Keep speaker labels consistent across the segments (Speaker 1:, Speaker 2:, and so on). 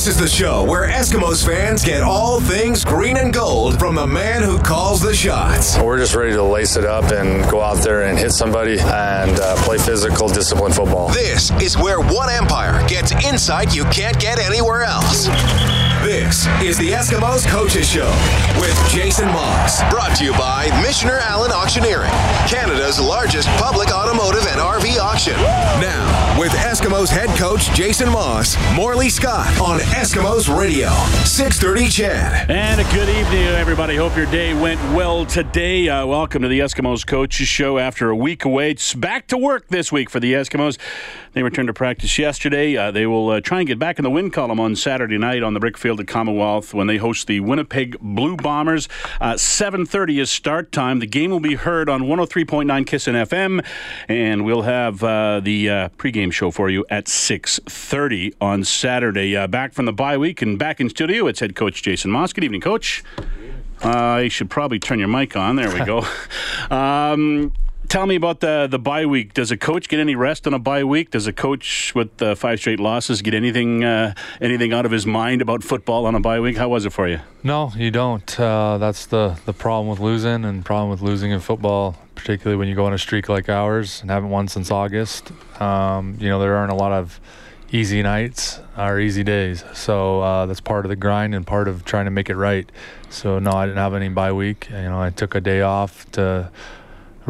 Speaker 1: This is the show where Eskimos fans get all things green and gold from the man who calls the shots.
Speaker 2: We're just ready to lace it up and go out there and hit somebody and uh, play physical, disciplined football.
Speaker 1: This is where one empire gets insight you can't get anywhere else. This is the Eskimos Coaches Show with Jason Maas. Brought to you by Michener Allen Auctioneering, Canada's largest public automotive and RV auction. Now, with Eskimos head coach Jason Maas, Morley Scott on Eskimos Radio, 630 CHED.
Speaker 3: And a good evening, everybody. Hope your day went well today. Uh, welcome to the Eskimos Coaches Show after a week away. It's back to work this week for the Eskimos. They returned to practice yesterday. Uh, they will uh, try and get back in the win column on Saturday night on the Brickfield at Commonwealth when they host the Winnipeg Blue Bombers. Uh, 7.30 is start time. The game will be heard on 103.9 Kissin FM, and we'll have uh, the uh, pregame show for you at 6.30 on Saturday. Uh, back from the bye week and back in studio, it's head coach Jason Maas. Good evening, coach. Uh, you should probably turn your mic on. There we go. um, tell me about the the bye week. Does a coach get any rest on a bye week? Does a coach with uh, five straight losses get anything uh, anything out of his mind about football on a bye week? How was it for you?
Speaker 4: No, you don't. Uh, that's the the problem with losing, and problem with losing in football, particularly when you go on a streak like ours and haven't won since August. Um, you know there aren't a lot of easy nights or easy days, so uh, that's part of the grind and part of trying to make it right. So no, I didn't have any bye week. You know, I took a day off to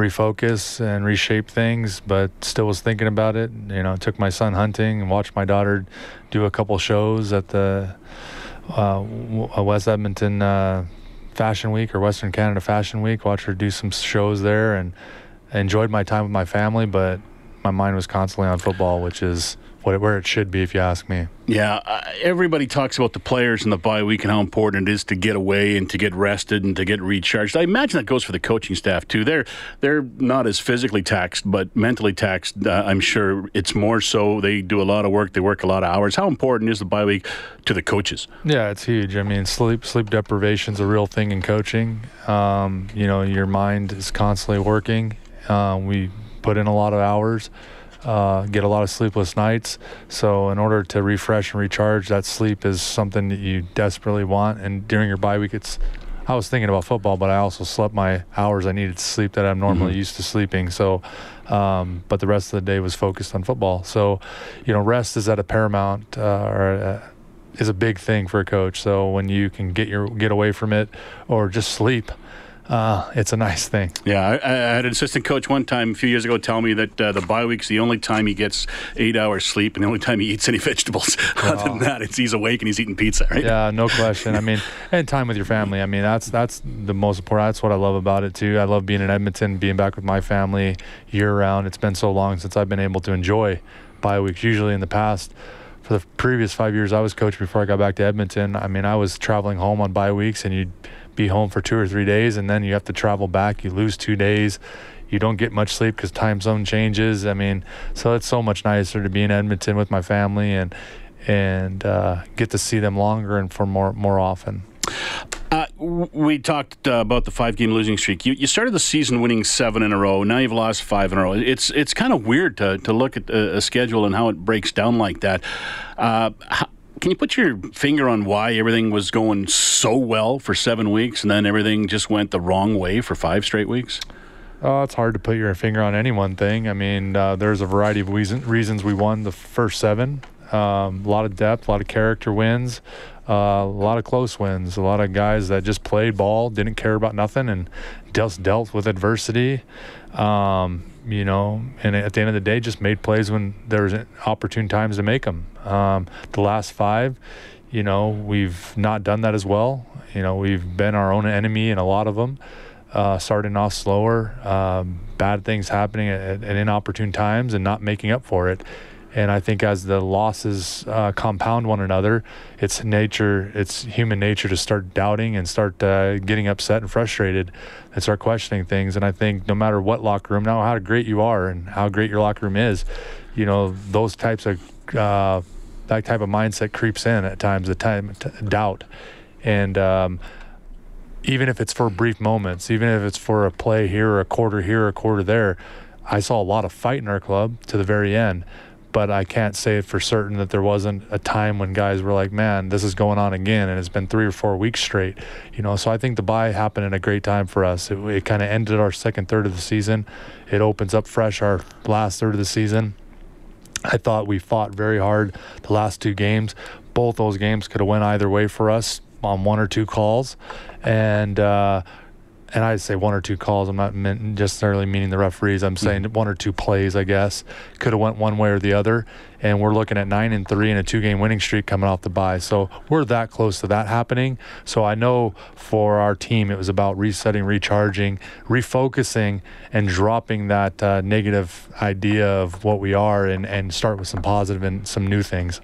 Speaker 4: refocus and reshape things, but still was thinking about it. You know, took my son hunting and watched my daughter do a couple shows at the uh, West Edmonton uh, Fashion Week or Western Canada Fashion Week. Watched her do some shows there and enjoyed my time with my family, but my mind was constantly on football, which is what where it should be, if you ask me.
Speaker 3: Yeah, uh, everybody talks about the players in the bye week and how important it is to get away and to get rested and to get recharged. I imagine that goes for the coaching staff too. They're they're not as physically taxed, but mentally taxed. Uh, I'm sure it's more so. They do a lot of work. They work a lot of hours. How important is the bye week to the coaches?
Speaker 4: Yeah, it's huge. I mean, sleep sleep deprivation is a real thing in coaching. Um, you know, your mind is constantly working. Uh, we put in a lot of hours uh, get a lot of sleepless nights. So, in order to refresh and recharge, that sleep is something that you desperately want. And during your bye week, it's I was thinking about football, but I also slept my hours I needed to sleep that I'm normally mm-hmm. used to sleeping. So, um, but the rest of the day was focused on football. So, you know, rest is at a paramount uh, or uh, is a big thing for a coach. So when you can get your get away from it or just sleep, uh, it's a nice thing.
Speaker 3: Yeah, I, I, had an assistant coach one time a few years ago tell me that uh, the bye week's the only time he gets eight hours sleep and the only time he eats any vegetables. Other than that, it's he's awake and he's eating pizza, right?
Speaker 4: Yeah, no question. I mean, and time with your family. I mean, that's that's the most important. That's what I love about it too. I love being in Edmonton, being back with my family year round. It's been so long since I've been able to enjoy bye weeks. Usually in the past for the previous five years I was coach before I got back to Edmonton, I mean, I was traveling home on bye weeks and you'd be home for two or three days and then you have to travel back. You lose two days. You don't get much sleep because time zone changes. I mean, so it's so much nicer to be in Edmonton with my family and and uh, get to see them longer and for more more often.
Speaker 3: Uh, we talked uh, about the five-game losing streak. You, you, started the season winning seven in a row. Now you've lost five in a row. It's it's kind of weird to, to look at a, a, schedule and how it breaks down like that. Uh, how, can you put your finger on why everything was going so well for seven weeks and then everything just went the wrong way for five straight weeks?
Speaker 4: Oh, it's hard to put your finger on any one thing. I mean, uh, there's a variety of reason, reasons we won the first seven. Um, a lot of depth, a lot of character wins, uh, a lot of close wins, a lot of guys that just played ball, didn't care about nothing, and just dealt with adversity. Um, you know, and at the end of the day, just made plays when there was opportune times to make them. Um, the last five, you know, we've not done that as well. You know, we've been our own enemy in a lot of them. Uh, starting off slower, um, bad things happening at, at, inopportune times, and not making up for it. And I think as the losses uh, compound one another, it's nature, it's human nature to start doubting and start uh, getting upset and frustrated and start questioning things. And I think no matter what locker room, now how great you are and how great your locker room is, you know, those types of, uh, that type of mindset creeps in at times, the time, t- doubt. And, um, even if it's for brief moments, even if it's for a play here, or a quarter here, or a quarter there, I saw a lot of fight in our club to the very end but I can't say for certain that there wasn't a time when guys were like, "Man, this is going on again," and it's been three or four weeks straight. You know, so I think the bye happened in a great time for us. It, it kind of ended our second third of the season. It opens up fresh our last third of the season. I thought we fought very hard the last two games. Both those games could have went either way for us on one or two calls, and uh, and I say one or two calls. I'm not necessarily meaning the referees. I'm saying mm-hmm. one or two plays. I guess could have went one way or the other. And we're looking at nine and three and a two-game winning streak coming off the bye. So we're that close to that happening. So I know for our team, it was about resetting, recharging, refocusing, and dropping that uh, negative idea of what we are, and and start with some positive and some new things.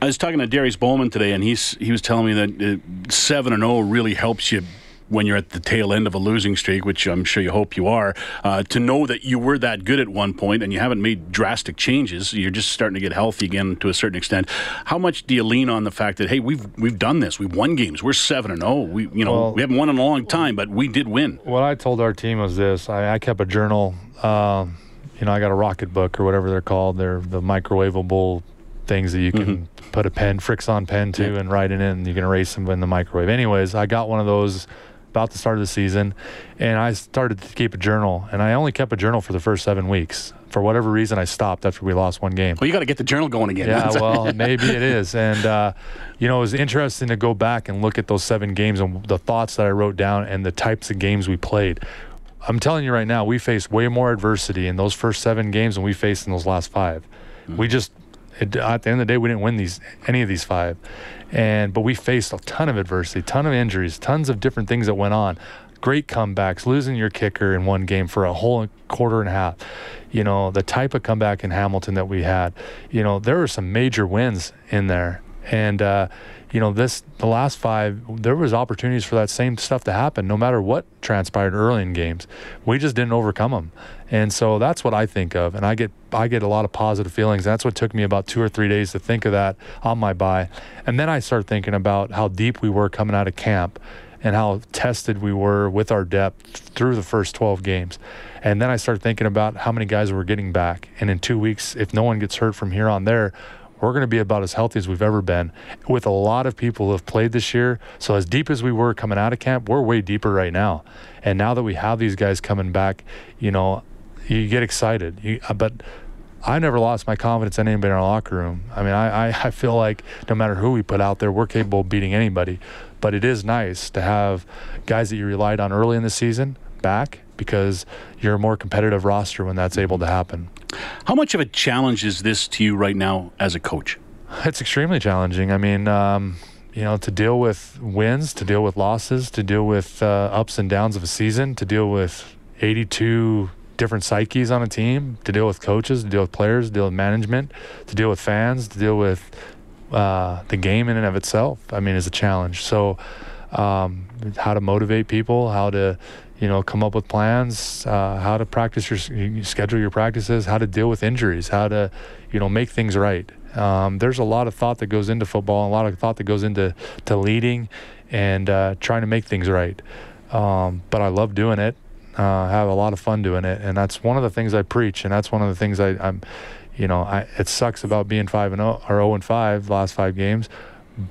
Speaker 3: I was talking to Darius Bowman today, and he's he was telling me that uh, seven and zero oh really helps you when you're at the tail end of a losing streak, which I'm sure you hope you are, uh, to know that you were that good at one point and you haven't made drastic changes. You're just starting to get healthy again to a certain extent. How much do you lean on the fact that hey, we've we've done this, we've won games, we're seven and zero. Oh. We you know well, we haven't won in a long time, but we did win.
Speaker 4: What I told our team was this: I, I kept a journal. Um, you know, I got a rocket book or whatever they're called. They're the microwavable things that you can mm-hmm. put a pen, Frixion pen to, yeah. and write it in. You can erase them in the microwave. Anyways, I got one of those about the start of the season, and I started to keep a journal. And I only kept a journal for the first seven weeks. For whatever reason, I stopped after we lost one game.
Speaker 3: Well, you got to get the journal going again.
Speaker 4: Yeah, well, maybe it is. And uh, you know, it was interesting to go back and look at those seven games and the thoughts that I wrote down and the types of games we played. I'm telling you right now, we faced way more adversity in those first seven games than we faced in those last 5 mm-hmm. We just it, at the end of the day, we didn't win these any of these five, and but we faced a ton of adversity, ton of injuries, tons of different things that went on. Great comebacks, losing your kicker in one game for a whole quarter and a half. You know the type of comeback in Hamilton that we had. You know there were some major wins in there, and uh, you know this the last five there was opportunities for that same stuff to happen no matter what transpired early in games. We just didn't overcome them and so that's what I think of and I get I get a lot of positive feelings. That's what took me about two or three days to think of that on my bye, and then I start thinking about how deep we were coming out of camp and how tested we were with our depth through the first 12 games. And then I start thinking about how many guys were getting back. And in two weeks if no one gets hurt from here on there we're going to be about as healthy as we've ever been with a lot of people who have played this year. So, as deep as we were coming out of camp, we're way deeper right now. And now that we have these guys coming back, you know, you get excited. You, uh, but I never lost my confidence in anybody in our locker room. I mean, I, I, I feel like no matter who we put out there, we're capable of beating anybody. But it is nice to have guys that you relied on early in the season back because you're a more competitive roster when that's able to happen.
Speaker 3: How much of a challenge is this to you right now as a coach?
Speaker 4: It's extremely challenging. I mean, um, you know, to deal with wins, to deal with losses, to deal with uh, ups and downs of a season, to deal with 82 different psyches on a team, to deal with coaches, to deal with players, to deal with management, to deal with fans, to deal with uh, the game in and of itself. I mean, is a challenge. So, um, how to motivate people, how to you know, come up with plans, uh, how to practice your, you schedule your practices, how to deal with injuries, how to, you know, make things right. Um, there's a lot of thought that goes into football, a lot of thought that goes into to leading and uh, trying to make things right. Um, but I love doing it. Uh, I have a lot of fun doing it, and that's one of the things I preach, and that's one of the things I, I'm, you know, I, it sucks about being five and zero oh, or zero and five last five games.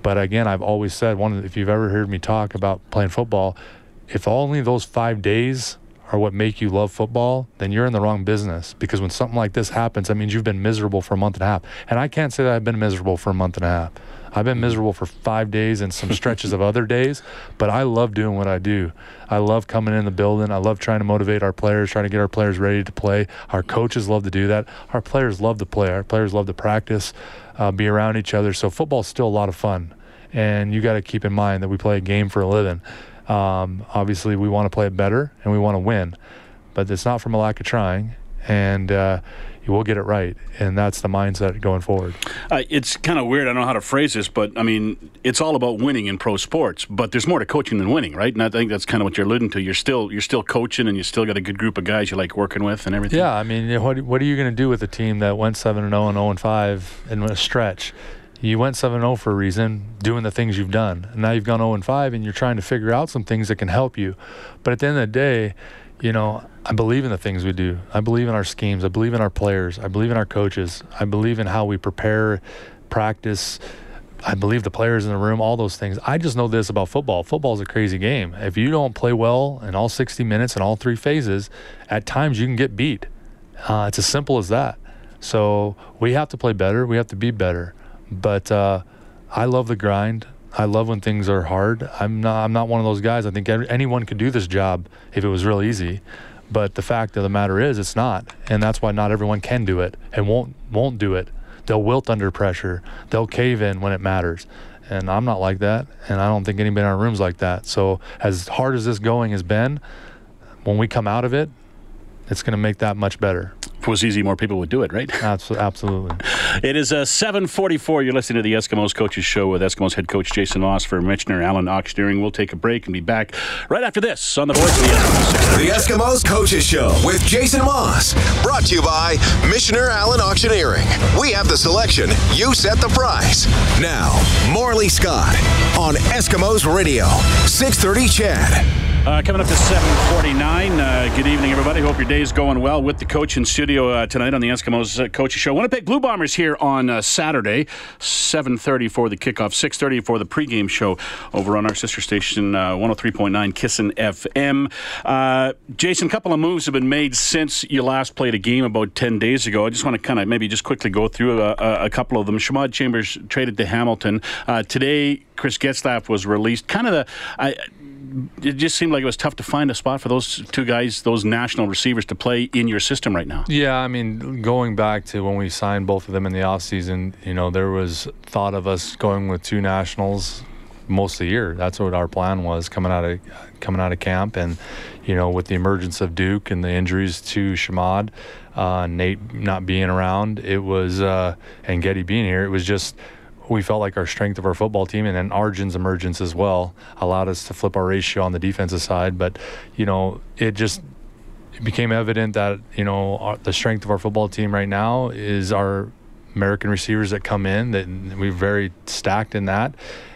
Speaker 4: But again, I've always said one. If you've ever heard me talk about playing football, if only those five days are what make you love football, then you're in the wrong business. Because when something like this happens, that means you've been miserable for a month and a half. And I can't say that I've been miserable for a month and a half. I've been miserable for five days and some stretches of other days, but I love doing what I do. I love coming in the building. I love trying to motivate our players, trying to get our players ready to play. Our coaches love to do that. Our players love to play. Our players love to practice, uh, be around each other. So football's still a lot of fun. And you got to keep in mind that we play a game for a living. Um, obviously, we want to play it better and we want to win, but it's not from a lack of trying. And uh, you will get it right, and that's the mindset going forward.
Speaker 3: Uh, it's kind of weird. I don't know how to phrase this, but I mean, it's all about winning in pro sports. But there's more to coaching than winning, right? And I think that's kind of what you're alluding to. You're still you're still coaching, and you still got a good group of guys you like working with, and everything.
Speaker 4: Yeah, I mean, what what are you going to do with a team that went seven and zero and zero and five in a stretch? You went 7-0 for a reason doing the things you've done and now you've gone 0 and 5 and you're trying to figure out some things that can help you but at the end of the day you know I believe in the things we do. I believe in our schemes. I believe in our players. I believe in our coaches. I believe in how we prepare, practice. I believe the players in the room, all those things. I just know this about football. Football is a crazy game. If you don't play well in all 60 minutes and all three phases, at times you can get beat. Uh, it's as simple as that. So we have to play better. We have to be better. But uh, I love the grind. I love when things are hard. I'm not. I'm not one of those guys. I think anyone could do this job if it was real easy. But the fact of the matter is, it's not, and that's why not everyone can do it and won't won't do it. They'll wilt under pressure. They'll cave in when it matters. And I'm not like that, and I don't think anybody in our room's like that. So as hard as this going has been, when we come out of it, it's going to make that much better.
Speaker 3: If it was easy, more people would do it, right?
Speaker 4: Absolutely.
Speaker 3: it is uh, 744. You're listening to the Eskimos Coaches Show with Eskimos head coach Jason Maas for Michener Allen Auctioneering. We'll take a break and be back right after this on the voice of the Eskimos.
Speaker 1: The Eskimos Coaches Show with Jason Maas. Brought to you by Michener Allen Auctioneering. We have the selection. You set the price. Now, Morley Scott on Eskimos Radio. 630 CHED.
Speaker 3: Uh, coming up to 749. Uh, good evening, everybody. Hope your day is going well with the coach in studio uh, tonight on the Eskimos uh, Coach Show. Winnipeg Blue Bombers here on uh, Saturday, 7.30 for the kickoff, 6.30 for the pregame show over on our sister station, uh, 103.9 Kissin' FM. Jason, a couple of moves have been made since you last played a game about 10 days ago. I just want to kind of maybe just quickly go through a, a, couple of them. Shamawd Chambers traded to Hamilton. today, Chris Getzlaf was released. Kind of the... I, it just seemed like it was tough to find a spot for those two guys, those national receivers, to play in your system right now.
Speaker 4: Yeah, I mean, going back to when we signed both of them in the offseason, you know, there was thought of us going with two nationals most of the year. That's what our plan was coming out of coming out of camp, and you know, with the emergence of Duke and the injuries to Shamawd, uh, Nate not being around, it was uh, and Getty being here, it was just we felt like our strength of our football team and then Arjun's emergence as well allowed us to flip our ratio on the defensive side. But, you know, it just it became evident that, you know, our, the strength of our football team right now is our American receivers that come in, that we're very stacked in that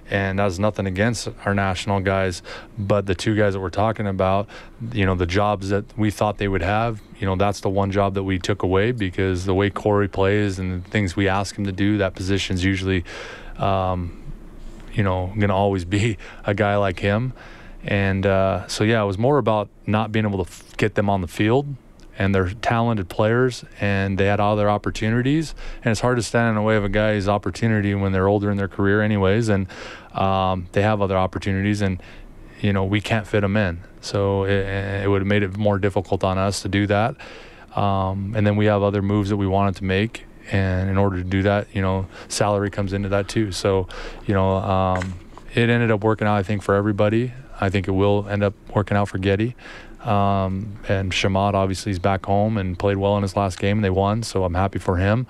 Speaker 4: and that's nothing against our national guys, but the two guys that we're talking about, you know, the jobs that we thought they would have, you know, that's the one job that we took away because the way Corey plays and the things we ask him to do, that position's usually, um, you know, going to always be a guy like him. And uh, so, yeah, it was more about not being able to f- get them on the field and they're talented players and they had all their opportunities. And it's hard to stand in the way of a guy's opportunity when they're older in their career anyways and um, they have other opportunities and you know we can't fit them in. So it, it would have made it more difficult on us to do that. Um, and then we have other moves that we wanted to make and in order to do that you know salary comes into that too. So you know um, it ended up working out i think for everybody. I think it will end up working out for getty um, and Shamawd obviously is back home and played well in his last game and they won, so I'm happy for him.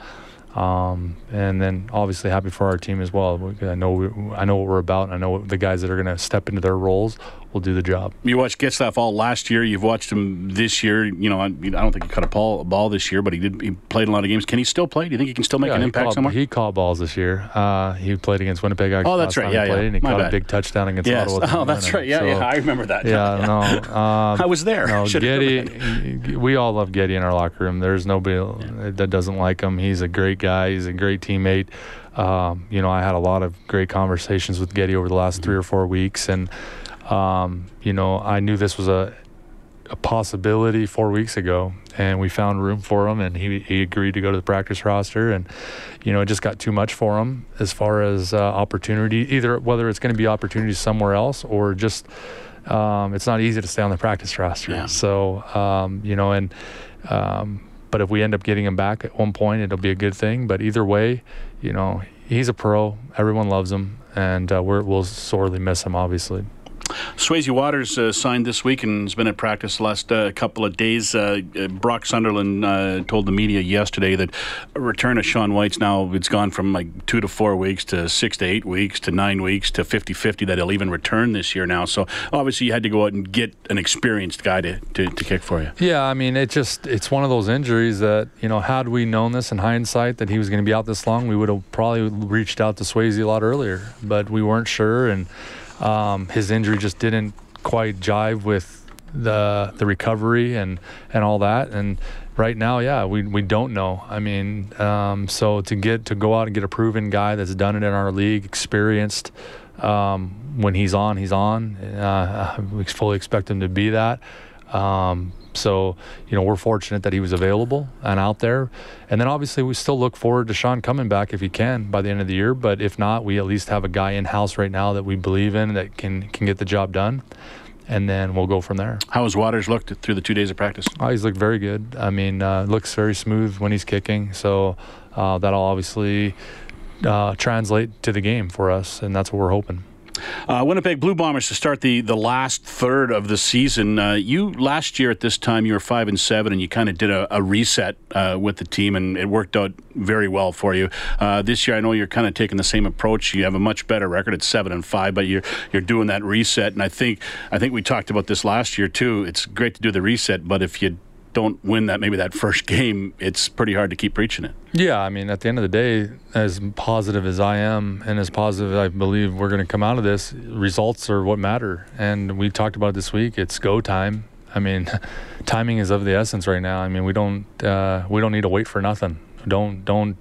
Speaker 4: Um, and then obviously happy for our team as well. I know we, I know what we're about. I know the guys that are going to step into their roles will do the job.
Speaker 3: You watched Getzlaf all last year. You've watched him this year. You know, I, I don't think he caught a ball, a ball, this year, but he did. He played a lot of games. Can he still play? Do you think he can still make
Speaker 4: yeah,
Speaker 3: an impact somewhere?
Speaker 4: He caught balls this year. Uh, he played against Winnipeg.
Speaker 3: Oh, that's right. Yeah, yeah.
Speaker 4: And he
Speaker 3: My
Speaker 4: caught
Speaker 3: bad.
Speaker 4: a big touchdown against
Speaker 3: yes.
Speaker 4: Ottawa.
Speaker 3: Oh, that's right. Yeah, so, yeah. I remember that.
Speaker 4: Yeah,
Speaker 3: yeah.
Speaker 4: no. Um,
Speaker 3: I was there.
Speaker 4: No, Getty. we all love Getty in our locker room. There's nobody yeah. that doesn't like him. He's a great guy. He's a great teammate. Um, you know, I had a lot of great conversations with Getty over the last three or four weeks, and um, you know, I knew this was a a possibility four weeks ago, and we found room for him, and he he agreed to go to the practice roster, and you know, it just got too much for him as far as uh, opportunity, either whether it's going to be opportunities somewhere else or just. Um, it's not easy to stay on the practice roster.
Speaker 3: Yeah.
Speaker 4: So, um, you know, and um, but if we end up getting him back at one point, it'll be a good thing. But either way, you know, he's a pro. Everyone loves him, and uh, we will sorely miss him, obviously.
Speaker 3: Swayze Waters uh, signed this week and has been at practice the last uh, couple of days. Uh, Brock Sunderland uh, told the media yesterday that a return of Sean Whyte's now it's gone from like two to four weeks to six to eight weeks to nine weeks to 50-50 that he'll even return this year now. So obviously you had to go out and get an experienced guy to, to, to kick for you.
Speaker 4: Yeah, I mean it just it's one of those injuries that you know had we known this in hindsight that he was going to be out this long, we would have probably reached out to Swayze a lot earlier, but we weren't sure and. Um, his injury just didn't quite jive with the the recovery and and all that. And right now, yeah, we we don't know. I mean, um, so to get to go out and get a proven guy that's done it in our league, experienced. Um, when he's on, he's on. Uh, we fully expect him to be that. Um, so, you know, we're fortunate that he was available and out there. And then obviously we still look forward to Sean coming back if he can by the end of the year. But if not, we at least have a guy in house right now that we believe in that can can get the job done. And then we'll go from there.
Speaker 3: How has Waters looked through the two days of practice?
Speaker 4: Oh, he's looked very good. I mean, uh, looks very smooth when he's kicking. So uh, that'll obviously uh, translate to the game for us, and that's what we're hoping.
Speaker 3: Uh, Winnipeg Blue Bombers to start the, the last third of the season. Uh, you last year at this time you were five and seven, and you kind of did a, a reset uh, with the team, and it worked out very well for you. Uh, this year, I know you're kind of taking the same approach. You have a much better record at seven and five, but you're you're doing that reset, and I think I think we talked about this last year too. It's great to do the reset, but if you don't win that maybe that first game, it's pretty hard to keep preaching it.
Speaker 4: Yeah, I mean, at the end of the day, as positive as I am and as positive I believe we're going to come out of this, results are what matter. And we talked about it this week. It's go time. I mean, timing is of the essence right now. I mean, we don't uh, we don't need to wait for nothing. Don't don't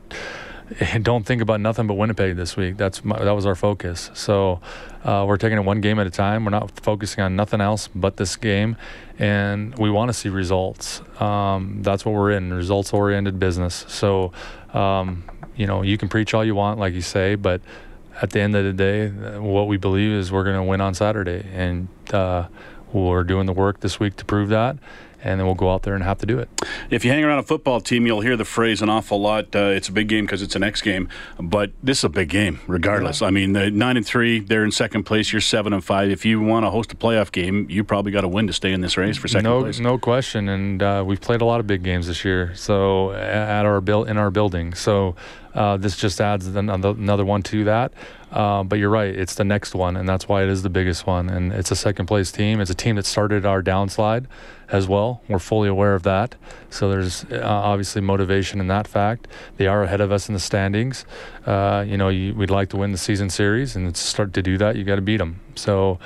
Speaker 4: don't think about nothing but Winnipeg this week. That's my, that was our focus. So uh, we're taking it one game at a time. We're not focusing on nothing else but this game, and we want to see results. Um, that's what we're in, results-oriented business. So um, you know, you can preach all you want, like you say, but at the end of the day, what we believe is we're going to win on Saturday, and uh, we're doing the work this week to prove that and then we'll go out there and have to do it.
Speaker 3: If you hang around a football team, you'll hear the phrase an awful lot. Uh, it's a big game because it's an X game, but this is a big game regardless. Yeah. I mean, nine and three, they're in second place. You're seven and five. If you want to host a playoff game, you probably got to win to stay in this race for second
Speaker 4: no,
Speaker 3: place.
Speaker 4: No question, and uh, we've played a lot of big games this year. So at our build in our building, so uh, this just adds another, one to that. Uh, but you're right, it's the next one, and that's why it is the biggest one. And it's a second place team. It's a team that started our downslide as well. We're fully aware of that. So there's uh, obviously motivation in that fact. They are ahead of us in the standings. Uh, you know, you, we'd like to win the season series, and to start to do that, you got to beat them. So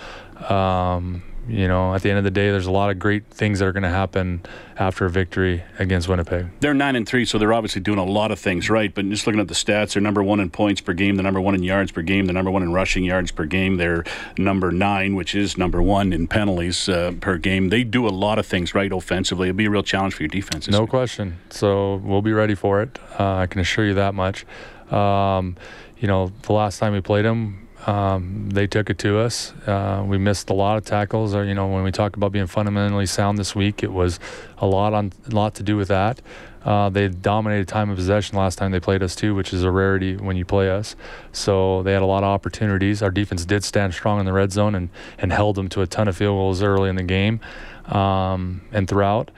Speaker 4: um, you know, at the end of the day, there's a lot of great things that are going to happen after a victory against Winnipeg.
Speaker 3: They're nine and three, so they're obviously doing a lot of things right. But just looking at the stats, they're number one in points per game, the number one in yards per game, the number one in rushing yards per game. They're number nine, which is number one in penalties uh, per game. They do a lot of things right offensively. It'll be a real challenge for your defense.
Speaker 4: No question. So we'll be ready for it. Uh, I can assure you that much. Um, you know, the last time we played them, um, they took it to us. Uh, we missed a lot of tackles. Or, you know, when we talk about being fundamentally sound this week, it was a lot on lot to do with that. Uh, they dominated time of possession last time they played us too, which is a rarity when you play us. So they had a lot of opportunities. Our defense did stand strong in the red zone and, and held them to a ton of field goals early in the game um, and throughout.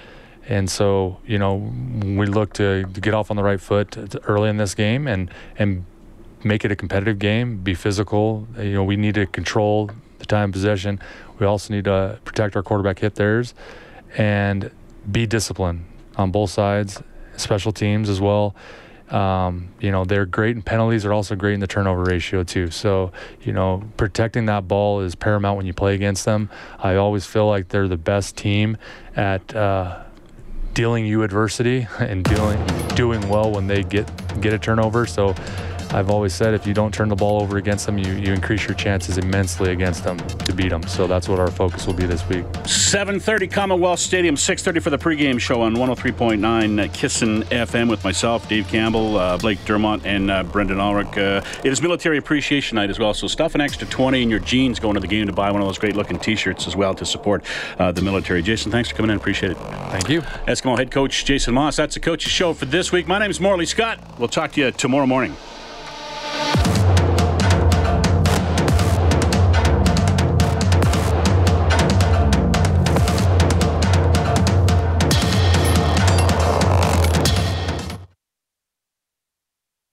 Speaker 4: And so, you know, we look to, to get off on the right foot early in this game and and make it a competitive game, be physical. You know, we need to control the time possession. We also need to protect our quarterback hit theirs and be disciplined on both sides, special teams as well. Um, you know, they're great in penalties. They're also great in the turnover ratio too. So, you know, protecting that ball is paramount when you play against them. I always feel like they're the best team at uh, dealing you adversity and dealing doing well when they get get a turnover. So I've always said if you don't turn the ball over against them, you, you increase your chances immensely against them to beat them. So that's what our focus will be this week.
Speaker 3: 7:30 Commonwealth Stadium, 6:30 for the pregame show on 103.9 Kissin FM with myself, Dave Campbell, uh, Blake Dermott, and uh, Brendan Ulrich. Uh, it is Military Appreciation Night as well, so stuff an extra 20 in your jeans going to the game to buy one of those great-looking T-shirts as well to support uh, the military. Jason, thanks for coming in. Appreciate it.
Speaker 4: Thank you.
Speaker 3: Eskimo head coach Jason Maas. That's the coach's show for this week. My name is Morley Scott. We'll talk to you tomorrow morning.